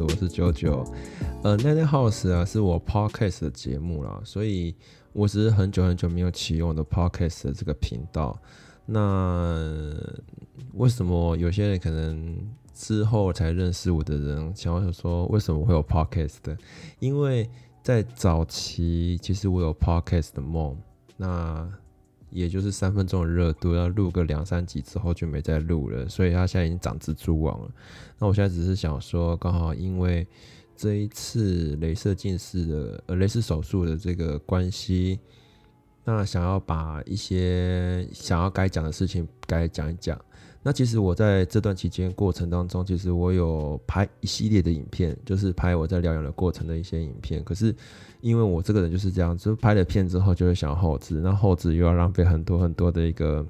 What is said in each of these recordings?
我是九九。呃，奈奈 House 啊，是我 Podcast 的节目啦，所以我只是很久很久没有启用我的 Podcast 的这个频道。那为什么有些人可能之后才认识我的人，想要说为什么会有 Podcast 的？因为在早期，其实我有 Podcast 的梦，那也就是三分钟的热度，要录个两三集之后就没再录了，所以他现在已经长蜘蛛网了。那我现在只是想说，刚好因为这一次镭射近视的呃镭射手术的这个关系。那想要把一些想要该讲的事情该讲一讲。那其实我在这段期间过程当中，其实我有拍一系列的影片，就是拍我在疗养的过程的一些影片。可是因为我这个人就是这样，就拍了片之后就会想后置，那后置又要浪费很多很多的一个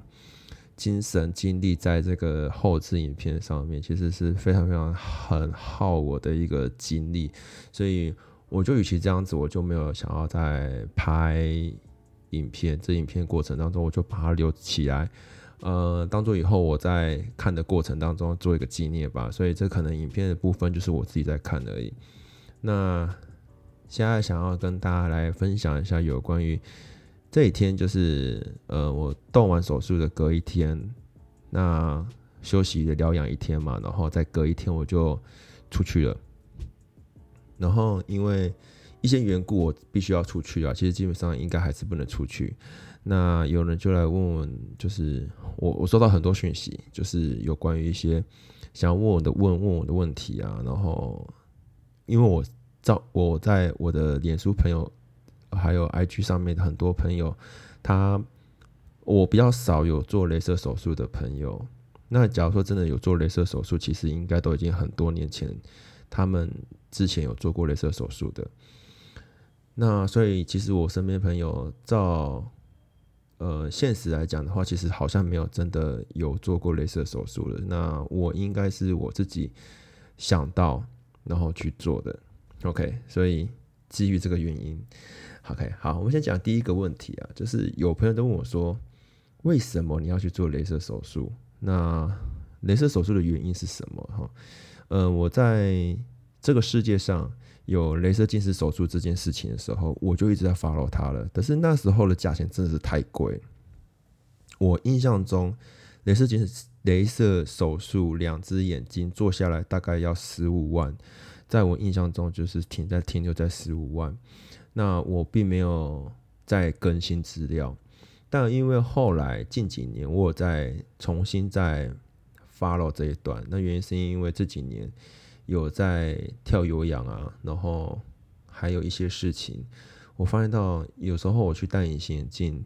精神精力在这个后置影片上面，其实是非常非常很耗我的一个精力。所以我就与其这样子，我就没有想要再拍。影片这影片过程当中，我就把它留起来，呃，当做以后我在看的过程当中做一个纪念吧。所以这可能影片的部分就是我自己在看而已。那现在想要跟大家来分享一下有关于这一天，就是呃，我动完手术的隔一天，那休息的疗养一天嘛，然后再隔一天我就出去了，然后因为。一些缘故，我必须要出去啊。其实基本上应该还是不能出去。那有人就来问问，就是我我收到很多讯息，就是有关于一些想要问我的问问我的问题啊。然后因为我照我在我的脸书朋友还有 IG 上面的很多朋友，他我比较少有做镭射手术的朋友。那假如说真的有做镭射手术，其实应该都已经很多年前，他们之前有做过镭射手术的。那所以，其实我身边朋友照呃现实来讲的话，其实好像没有真的有做过镭射手术的。那我应该是我自己想到然后去做的。OK，所以基于这个原因，OK，好，我们先讲第一个问题啊，就是有朋友都问我说，为什么你要去做镭射手术？那镭射手术的原因是什么？哈，呃，我在这个世界上。有镭射近视手术这件事情的时候，我就一直在 follow 它了。可是那时候的价钱真的是太贵。我印象中，镭射近视、镭射手术两只眼睛做下来大概要十五万，在我印象中就是停在停留在十五万。那我并没有再更新资料，但因为后来近几年我有在重新再 follow 这一段，那原因是因为这几年。有在跳有氧啊，然后还有一些事情，我发现到有时候我去戴隐形眼镜，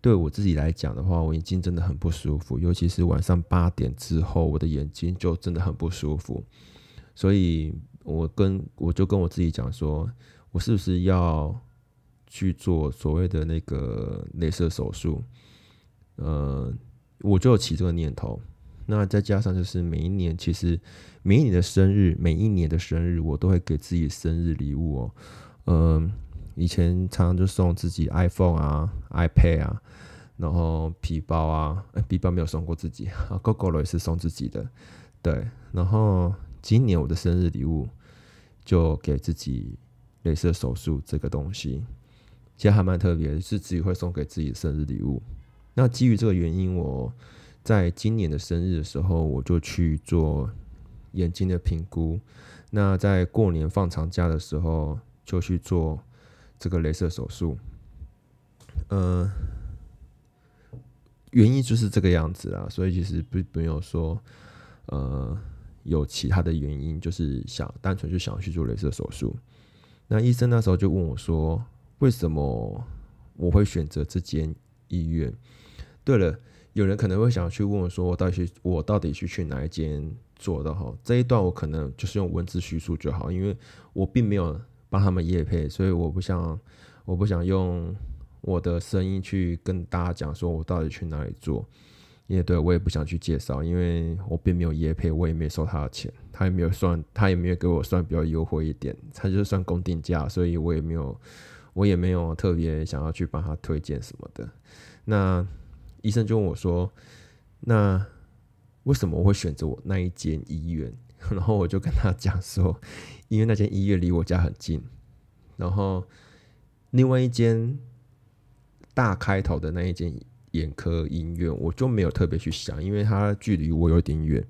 对我自己来讲的话，我眼睛真的很不舒服，尤其是晚上八点之后，我的眼睛就真的很不舒服。所以我跟我就跟我自己讲说，我是不是要去做所谓的那个镭射手术？呃，我就起这个念头。那再加上就是每一年，其实每一年的生日，每一年的生日，我都会给自己生日礼物哦。嗯，以前常常就送自己 iPhone 啊、iPad 啊，然后皮包啊，皮包没有送过自己啊，GoGo 也是送自己的。对，然后今年我的生日礼物就给自己镭射手术这个东西，其实还蛮特别，是自己会送给自己的生日礼物。那基于这个原因，我。在今年的生日的时候，我就去做眼睛的评估。那在过年放长假的时候，就去做这个镭射手术。呃，原因就是这个样子啊，所以其实不没有说呃有其他的原因，就是想单纯就想去做镭射手术。那医生那时候就问我说：“为什么我会选择这间医院？”对了。有人可能会想去问我说：“我到底去我到底去去哪一间做的哈？”这一段我可能就是用文字叙述就好，因为我并没有帮他们夜配，所以我不想我不想用我的声音去跟大家讲说我到底去哪里做。也对我也不想去介绍，因为我并没有夜配，我也没收他的钱，他也没有算，他也没有给我算比较优惠一点，他就是算公定价，所以我也没有我也没有特别想要去帮他推荐什么的。那。医生就问我说：“那为什么我会选择我那一间医院？然后我就跟他讲说，因为那间医院离我家很近，然后另外一间大开头的那一间眼科医院，我就没有特别去想，因为它距离我有点远。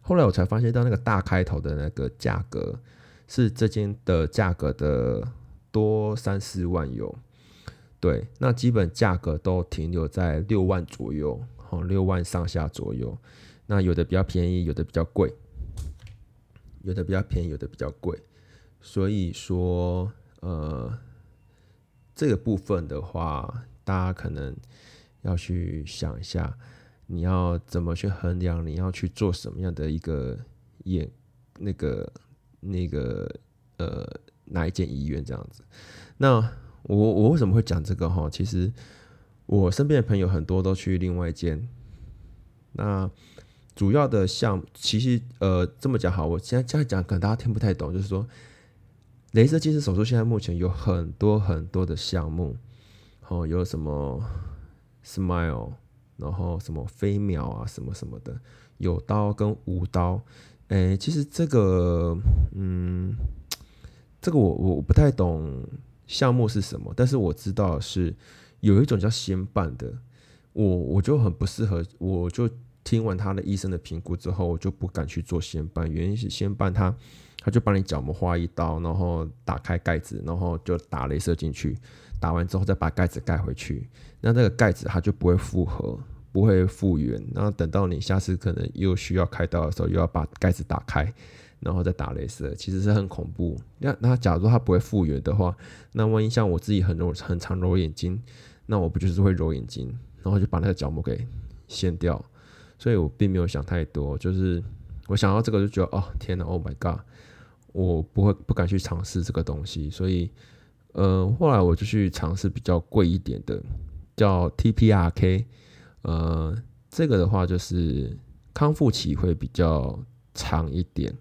后来我才发现到那个大开头的那个价格是这间的价格的多三四万有，对，那基本价格都停留在六万左右，哦，六万上下左右。那有的比较便宜，有的比较贵。有的比较便宜，有的比较贵，所以说，呃，这个部分的话，大家可能要去想一下，你要怎么去衡量，你要去做什么样的一个眼那个那个呃哪一间医院这样子。那我我为什么会讲这个哈？其实我身边的朋友很多都去另外一间，那。主要的项目其实呃这么讲好，我现在这样讲可能大家听不太懂，就是说，镭射近视手术现在目前有很多很多的项目，哦，有什么 Smile，然后什么飞秒啊什么什么的，有刀跟无刀，诶，其实这个嗯，这个我我不太懂项目是什么，但是我知道是有一种叫先办的，我我就很不适合，我就。听完他的医生的评估之后，我就不敢去做先办，原因是先办他，他就帮你角膜划一刀，然后打开盖子，然后就打镭射进去，打完之后再把盖子盖回去，那那个盖子它就不会复合，不会复原。然后等到你下次可能又需要开刀的时候，又要把盖子打开，然后再打镭射，其实是很恐怖。那那假如它不会复原的话，那万一像我自己很揉很常揉眼睛，那我不就是会揉眼睛，然后就把那个角膜给掀掉。所以我并没有想太多，就是我想到这个就觉得哦天哪，Oh my god，我不会不敢去尝试这个东西，所以呃后来我就去尝试比较贵一点的，叫 TPRK，呃这个的话就是康复期会比较长一点，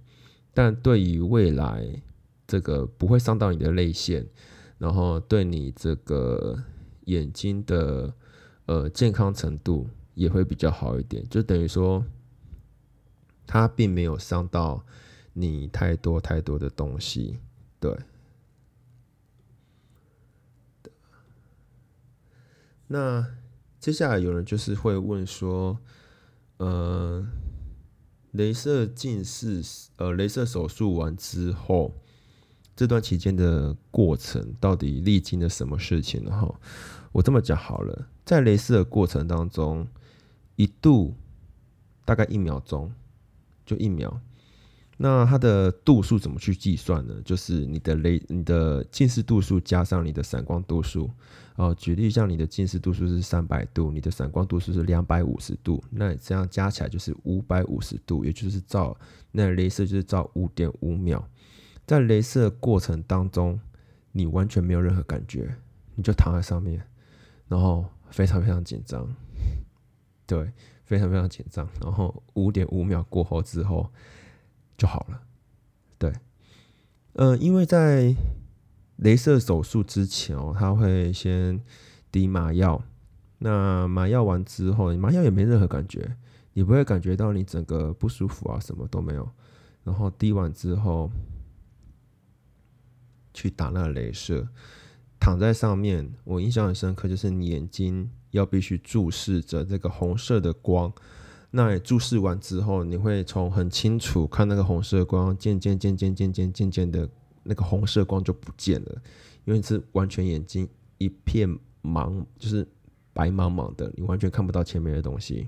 但对于未来这个不会伤到你的泪腺，然后对你这个眼睛的呃健康程度。也会比较好一点，就等于说，它并没有伤到你太多太多的东西，对。那接下来有人就是会问说，呃，镭射近视，呃，镭射手术完之后，这段期间的过程到底历经了什么事情？然后我这么讲好了，在镭射的过程当中。一度大概一秒钟，就一秒。那它的度数怎么去计算呢？就是你的雷、你的近视度数加上你的散光度数。哦，举例像你的近视度数是三百度，你的散光度数是两百五十度，那这样加起来就是五百五十度，也就是照那镭射就是照五点五秒。在镭射过程当中，你完全没有任何感觉，你就躺在上面，然后非常非常紧张。对，非常非常紧张。然后五点五秒过后之后就好了。对，嗯，因为在镭射手术之前哦，他会先滴麻药。那麻药完之后，麻药也没任何感觉，你不会感觉到你整个不舒服啊，什么都没有。然后滴完之后去打那个镭射，躺在上面，我印象很深刻，就是你眼睛。要必须注视着这个红色的光，那注视完之后，你会从很清楚看那个红色光，渐渐渐渐渐渐渐渐的，那个红色光就不见了，因为是完全眼睛一片茫，就是白茫茫的，你完全看不到前面的东西。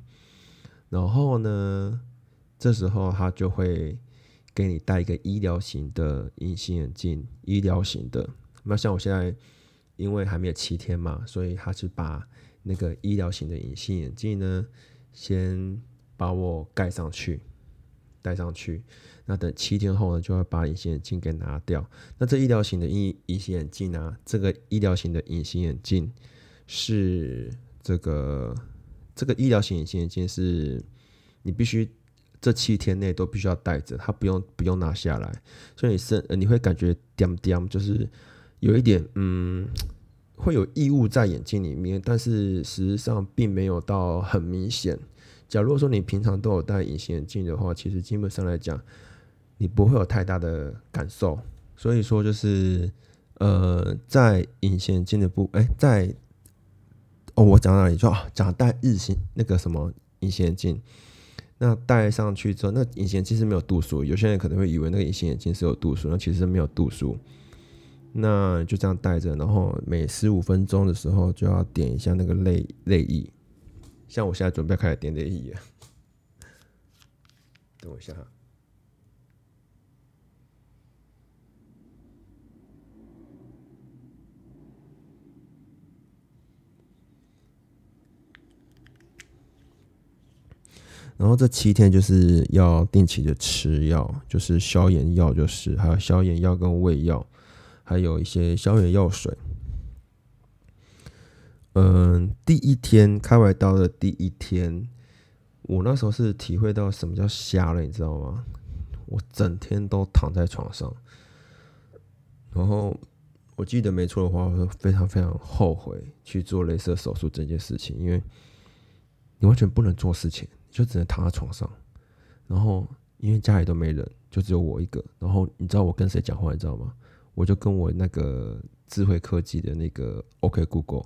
然后呢，这时候他就会给你戴一个医疗型的隐形眼镜，医疗型的。那像我现在因为还没有七天嘛，所以他是把那个医疗型的隐形眼镜呢，先把我盖上去，戴上去。那等七天后呢，就要把隐形眼镜给拿掉。那这医疗型的隐隐形眼镜呢，这个医疗型的隐形眼镜是这个这个医疗型隐形眼镜是，你必须这七天内都必须要戴着，它不用不用拿下来。所以你是你会感觉掂掂，就是有一点嗯。会有异物在眼睛里面，但是实际上并没有到很明显，假如说你平常都有戴隐形眼镜的话，其实基本上来讲，你不会有太大的感受。所以说，就是呃，在隐形眼镜的部，哎，在哦，我讲到哪里？说讲戴日行那个什么隐形眼镜，那戴上去之后，那隐形眼镜是没有度数。有些人可能会以为那个隐形眼镜是有度数，那其实没有度数。那就这样戴着，然后每十五分钟的时候就要点一下那个泪泪液。像我现在准备开始点泪液，等我一下哈。然后这七天就是要定期的吃药，就是消炎药，就是还有消炎药跟胃药，还有一些消炎药水。嗯，第一天开完刀的第一天，我那时候是体会到什么叫瞎了，你知道吗？我整天都躺在床上，然后我记得没错的话，我非常非常后悔去做镭射手术这件事情，因为你完全不能做事情。就只能躺在床上，然后因为家里都没人，就只有我一个。然后你知道我跟谁讲话？你知道吗？我就跟我那个智慧科技的那个 OK Google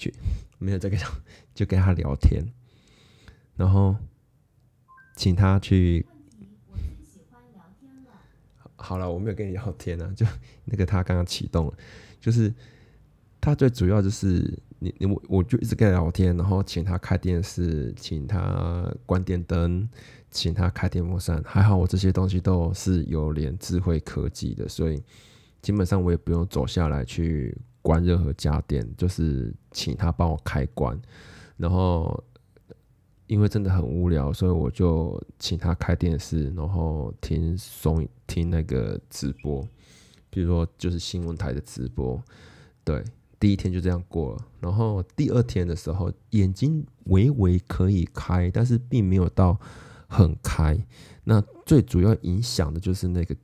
去，没有在跟他，就跟他聊天，然后请他去。好了，我没有跟你聊天啊，就 那个他刚刚启动了，就是他最主要就是。你你我我就一直跟他聊天，然后请他开电视，请他关电灯，请他开电风扇。还好我这些东西都是有连智慧科技的，所以基本上我也不用走下来去关任何家电，就是请他帮我开关。然后因为真的很无聊，所以我就请他开电视，然后听松听那个直播，比如说就是新闻台的直播，对。第一天就这样过了，然后第二天的时候，眼睛微微可以开，但是并没有到很开。那最主要影响的就是那个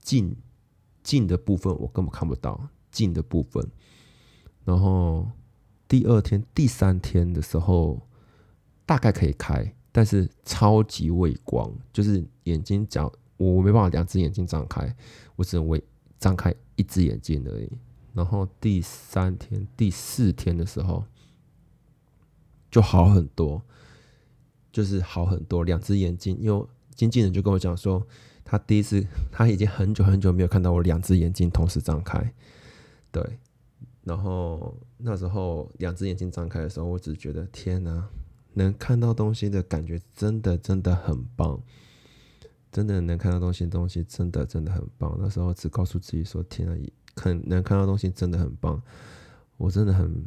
近近的部分，我根本看不到近的部分。然后第二天、第三天的时候，大概可以开，但是超级畏光，就是眼睛只要我没办法两只眼睛张开，我只能为张开一只眼睛而已。然后第三天、第四天的时候就好很多，就是好很多。两只眼睛，因为经纪人就跟我讲说，他第一次他已经很久很久没有看到我两只眼睛同时张开。对，然后那时候两只眼睛张开的时候，我只觉得天哪，能看到东西的感觉真的真的很棒，真的能看到东西，东西真的真的很棒。那时候只告诉自己说，天哪！看能看到东西真的很棒，我真的很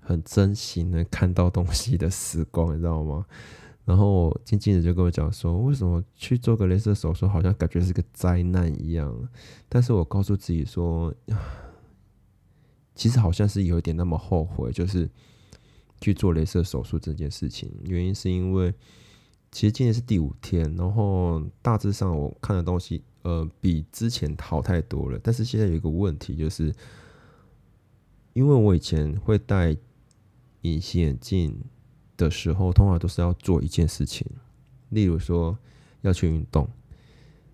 很珍惜能看到东西的时光，你知道吗？然后经纪人就跟我讲说，为什么去做个镭射手术，好像感觉是个灾难一样？但是我告诉自己说，其实好像是有一点那么后悔，就是去做镭射手术这件事情。原因是因为其实今天是第五天，然后大致上我看的东西。呃，比之前好太多了。但是现在有一个问题，就是因为我以前会戴隐形眼镜的时候，通常都是要做一件事情，例如说要去运动，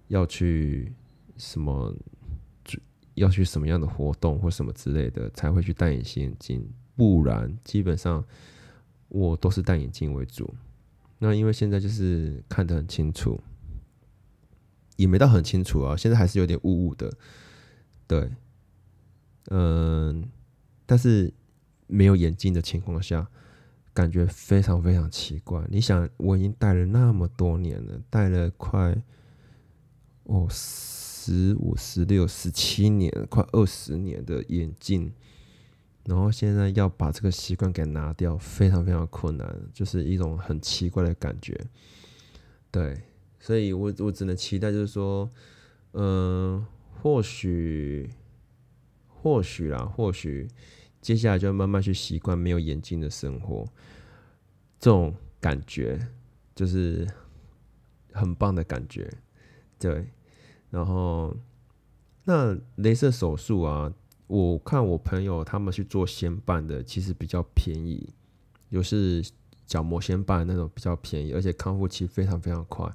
要去什么，要去什么样的活动或什么之类的，才会去戴隐形眼镜。不然，基本上我都是戴眼镜为主。那因为现在就是看得很清楚。也没到很清楚啊，现在还是有点雾雾的，对，嗯，但是没有眼镜的情况下，感觉非常非常奇怪。你想，我已经戴了那么多年了，戴了快哦十五、十六、十七年，快二十年的眼镜，然后现在要把这个习惯给拿掉，非常非常困难，就是一种很奇怪的感觉，对。所以我我只能期待，就是说，嗯，或许，或许啦，或许接下来就要慢慢去习惯没有眼镜的生活，这种感觉就是很棒的感觉，对。然后，那镭射手术啊，我看我朋友他们去做先办的，其实比较便宜，有是角膜先办那种比较便宜，而且康复期非常非常快。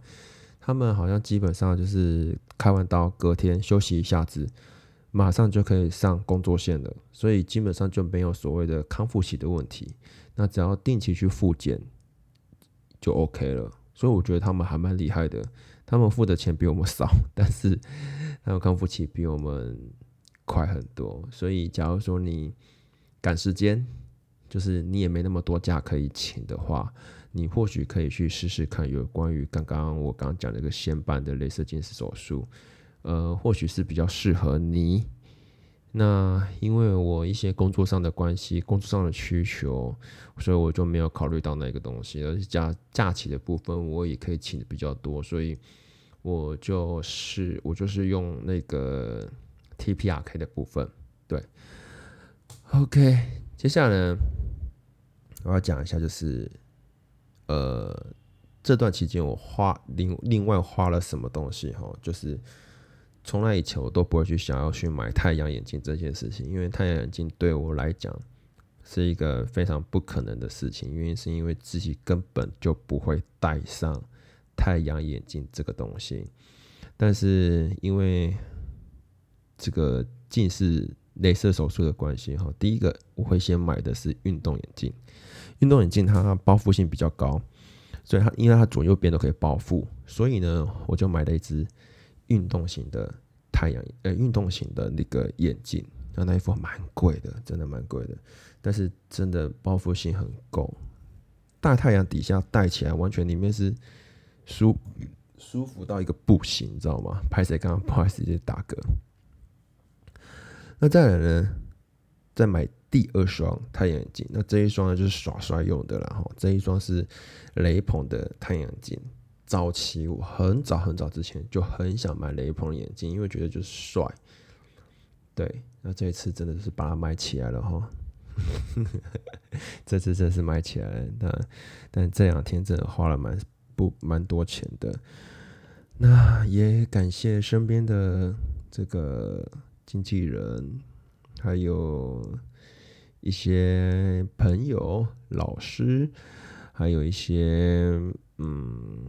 他们好像基本上就是开完刀，隔天休息一下子，马上就可以上工作线了，所以基本上就没有所谓的康复期的问题。那只要定期去复检就 OK 了。所以我觉得他们还蛮厉害的，他们付的钱比我们少，但是他们康复期比我们快很多。所以假如说你赶时间，就是你也没那么多假可以请的话，你或许可以去试试看有关于刚刚我刚刚讲那个先办的镭射近视手术，呃，或许是比较适合你。那因为我一些工作上的关系，工作上的需求，所以我就没有考虑到那个东西。而且假假期的部分，我也可以请的比较多，所以我就是我就是用那个 T P R K 的部分。对，OK，接下来呢，我要讲一下，就是呃这段期间我花另另外花了什么东西哈，就是。从来以前我都不会去想要去买太阳眼镜这件事情，因为太阳眼镜对我来讲是一个非常不可能的事情。原因是因为自己根本就不会戴上太阳眼镜这个东西。但是因为这个近视镭射手术的关系，哈，第一个我会先买的是运动眼镜。运动眼镜它包覆性比较高，所以它因为它左右边都可以包覆，所以呢，我就买了一只。运动型的太阳呃，运动型的那个眼镜，那那一副蛮贵的，真的蛮贵的，但是真的包覆性很够，大太阳底下戴起来完全里面是舒舒服到一个不行，你知道吗？拍谁刚刚不好意思，就打嗝。那再来呢，再买第二双太阳镜，那这一双呢就是耍帅用的了哈，这一双是雷朋的太阳镜。早期我很早很早之前就很想买雷朋眼镜，因为觉得就是帅。对，那这一次真的是把它买起来了哈。这次真是买起来了，但但这两天真的花了蛮不蛮多钱的。那也感谢身边的这个经纪人，还有一些朋友、老师，还有一些嗯。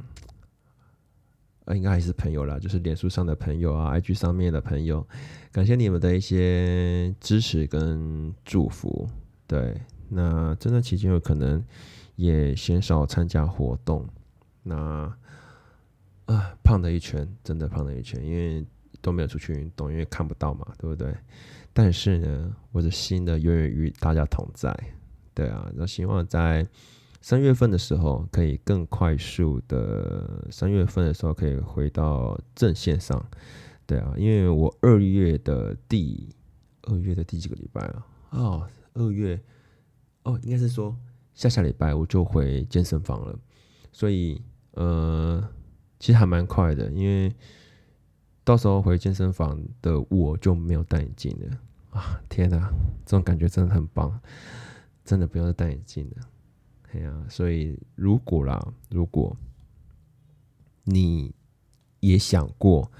呃，应该还是朋友啦，就是脸书上的朋友啊，IG 上面的朋友，感谢你们的一些支持跟祝福。对，那这段期间有可能也鲜少参加活动，那啊，胖了一圈，真的胖了一圈，因为都没有出去运动，因为看不到嘛，对不对？但是呢，我的心呢，永远与大家同在。对啊，那希望在。三月份的时候可以更快速的，三月份的时候可以回到正线上，对啊，因为我二月的第二月的第几个礼拜啊？哦，二月哦，应该是说下下礼拜我就回健身房了，所以呃，其实还蛮快的，因为到时候回健身房的我就没有戴眼镜了啊！天哪，这种感觉真的很棒，真的不用再戴眼镜了。哎呀，所以如果啦，如果你也想过，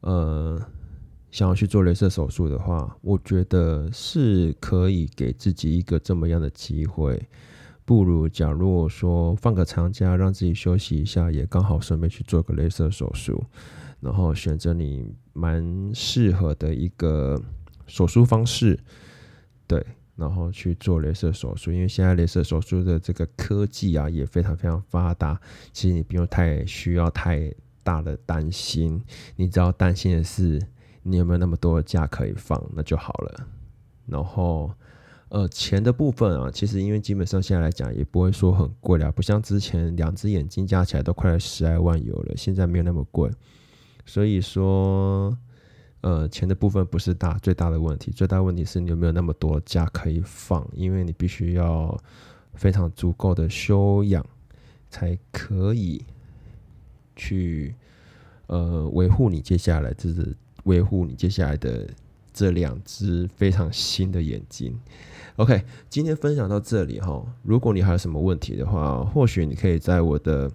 呃，想要去做镭射手术的话，我觉得是可以给自己一个这么样的机会。不如假如说放个长假，让自己休息一下，也刚好顺便去做个镭射手术，然后选择你蛮适合的一个手术方式，对。然后去做镭射手术，因为现在镭射手术的这个科技啊也非常非常发达，其实你不用太需要太大的担心，你只要担心的是你有没有那么多的假可以放，那就好了。然后，呃，钱的部分啊，其实因为基本上现在来讲也不会说很贵了，不像之前两只眼睛加起来都快十来万有了，现在没有那么贵，所以说。呃，钱的部分不是大最大的问题，最大问题是你有没有那么多假可以放，因为你必须要非常足够的修养，才可以去呃维护你接下来就是维护你接下来的这两只非常新的眼睛。OK，今天分享到这里哈，如果你还有什么问题的话，或许你可以在我的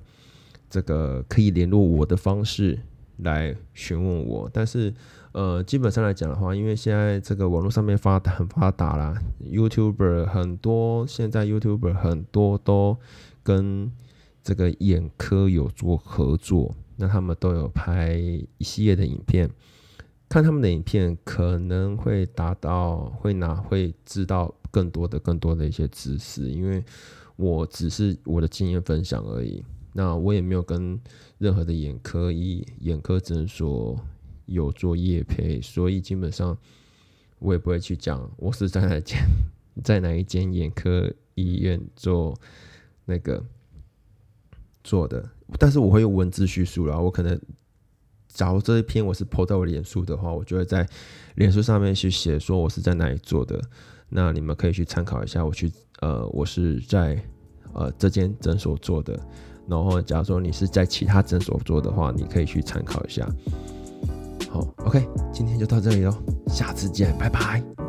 这个可以联络我的方式。来询问我。但是，呃，基本上来讲的话，因为现在这个网络上面发达很发达啦，YouTuber 很多，现在 YouTuber 很多都跟这个眼科有做合作，那他们都有拍一系列的影片。看他们的影片，可能会达到会拿会知道更多的更多的一些知识，因为我只是我的经验分享而已。那我也没有跟任何的眼科医眼科诊所有做业配，所以基本上我也不会去讲我是在哪间在哪一间眼科医院做那个做的，但是我会用文字叙述啦，我可能。假如这一篇我是 po 到我脸书的话，我就会在脸书上面去写说我是在哪里做的，那你们可以去参考一下。我去呃，我是在呃这间诊所做的，然后假如说你是在其他诊所做的话，你可以去参考一下。好，OK，今天就到这里喽，下次见，拜拜。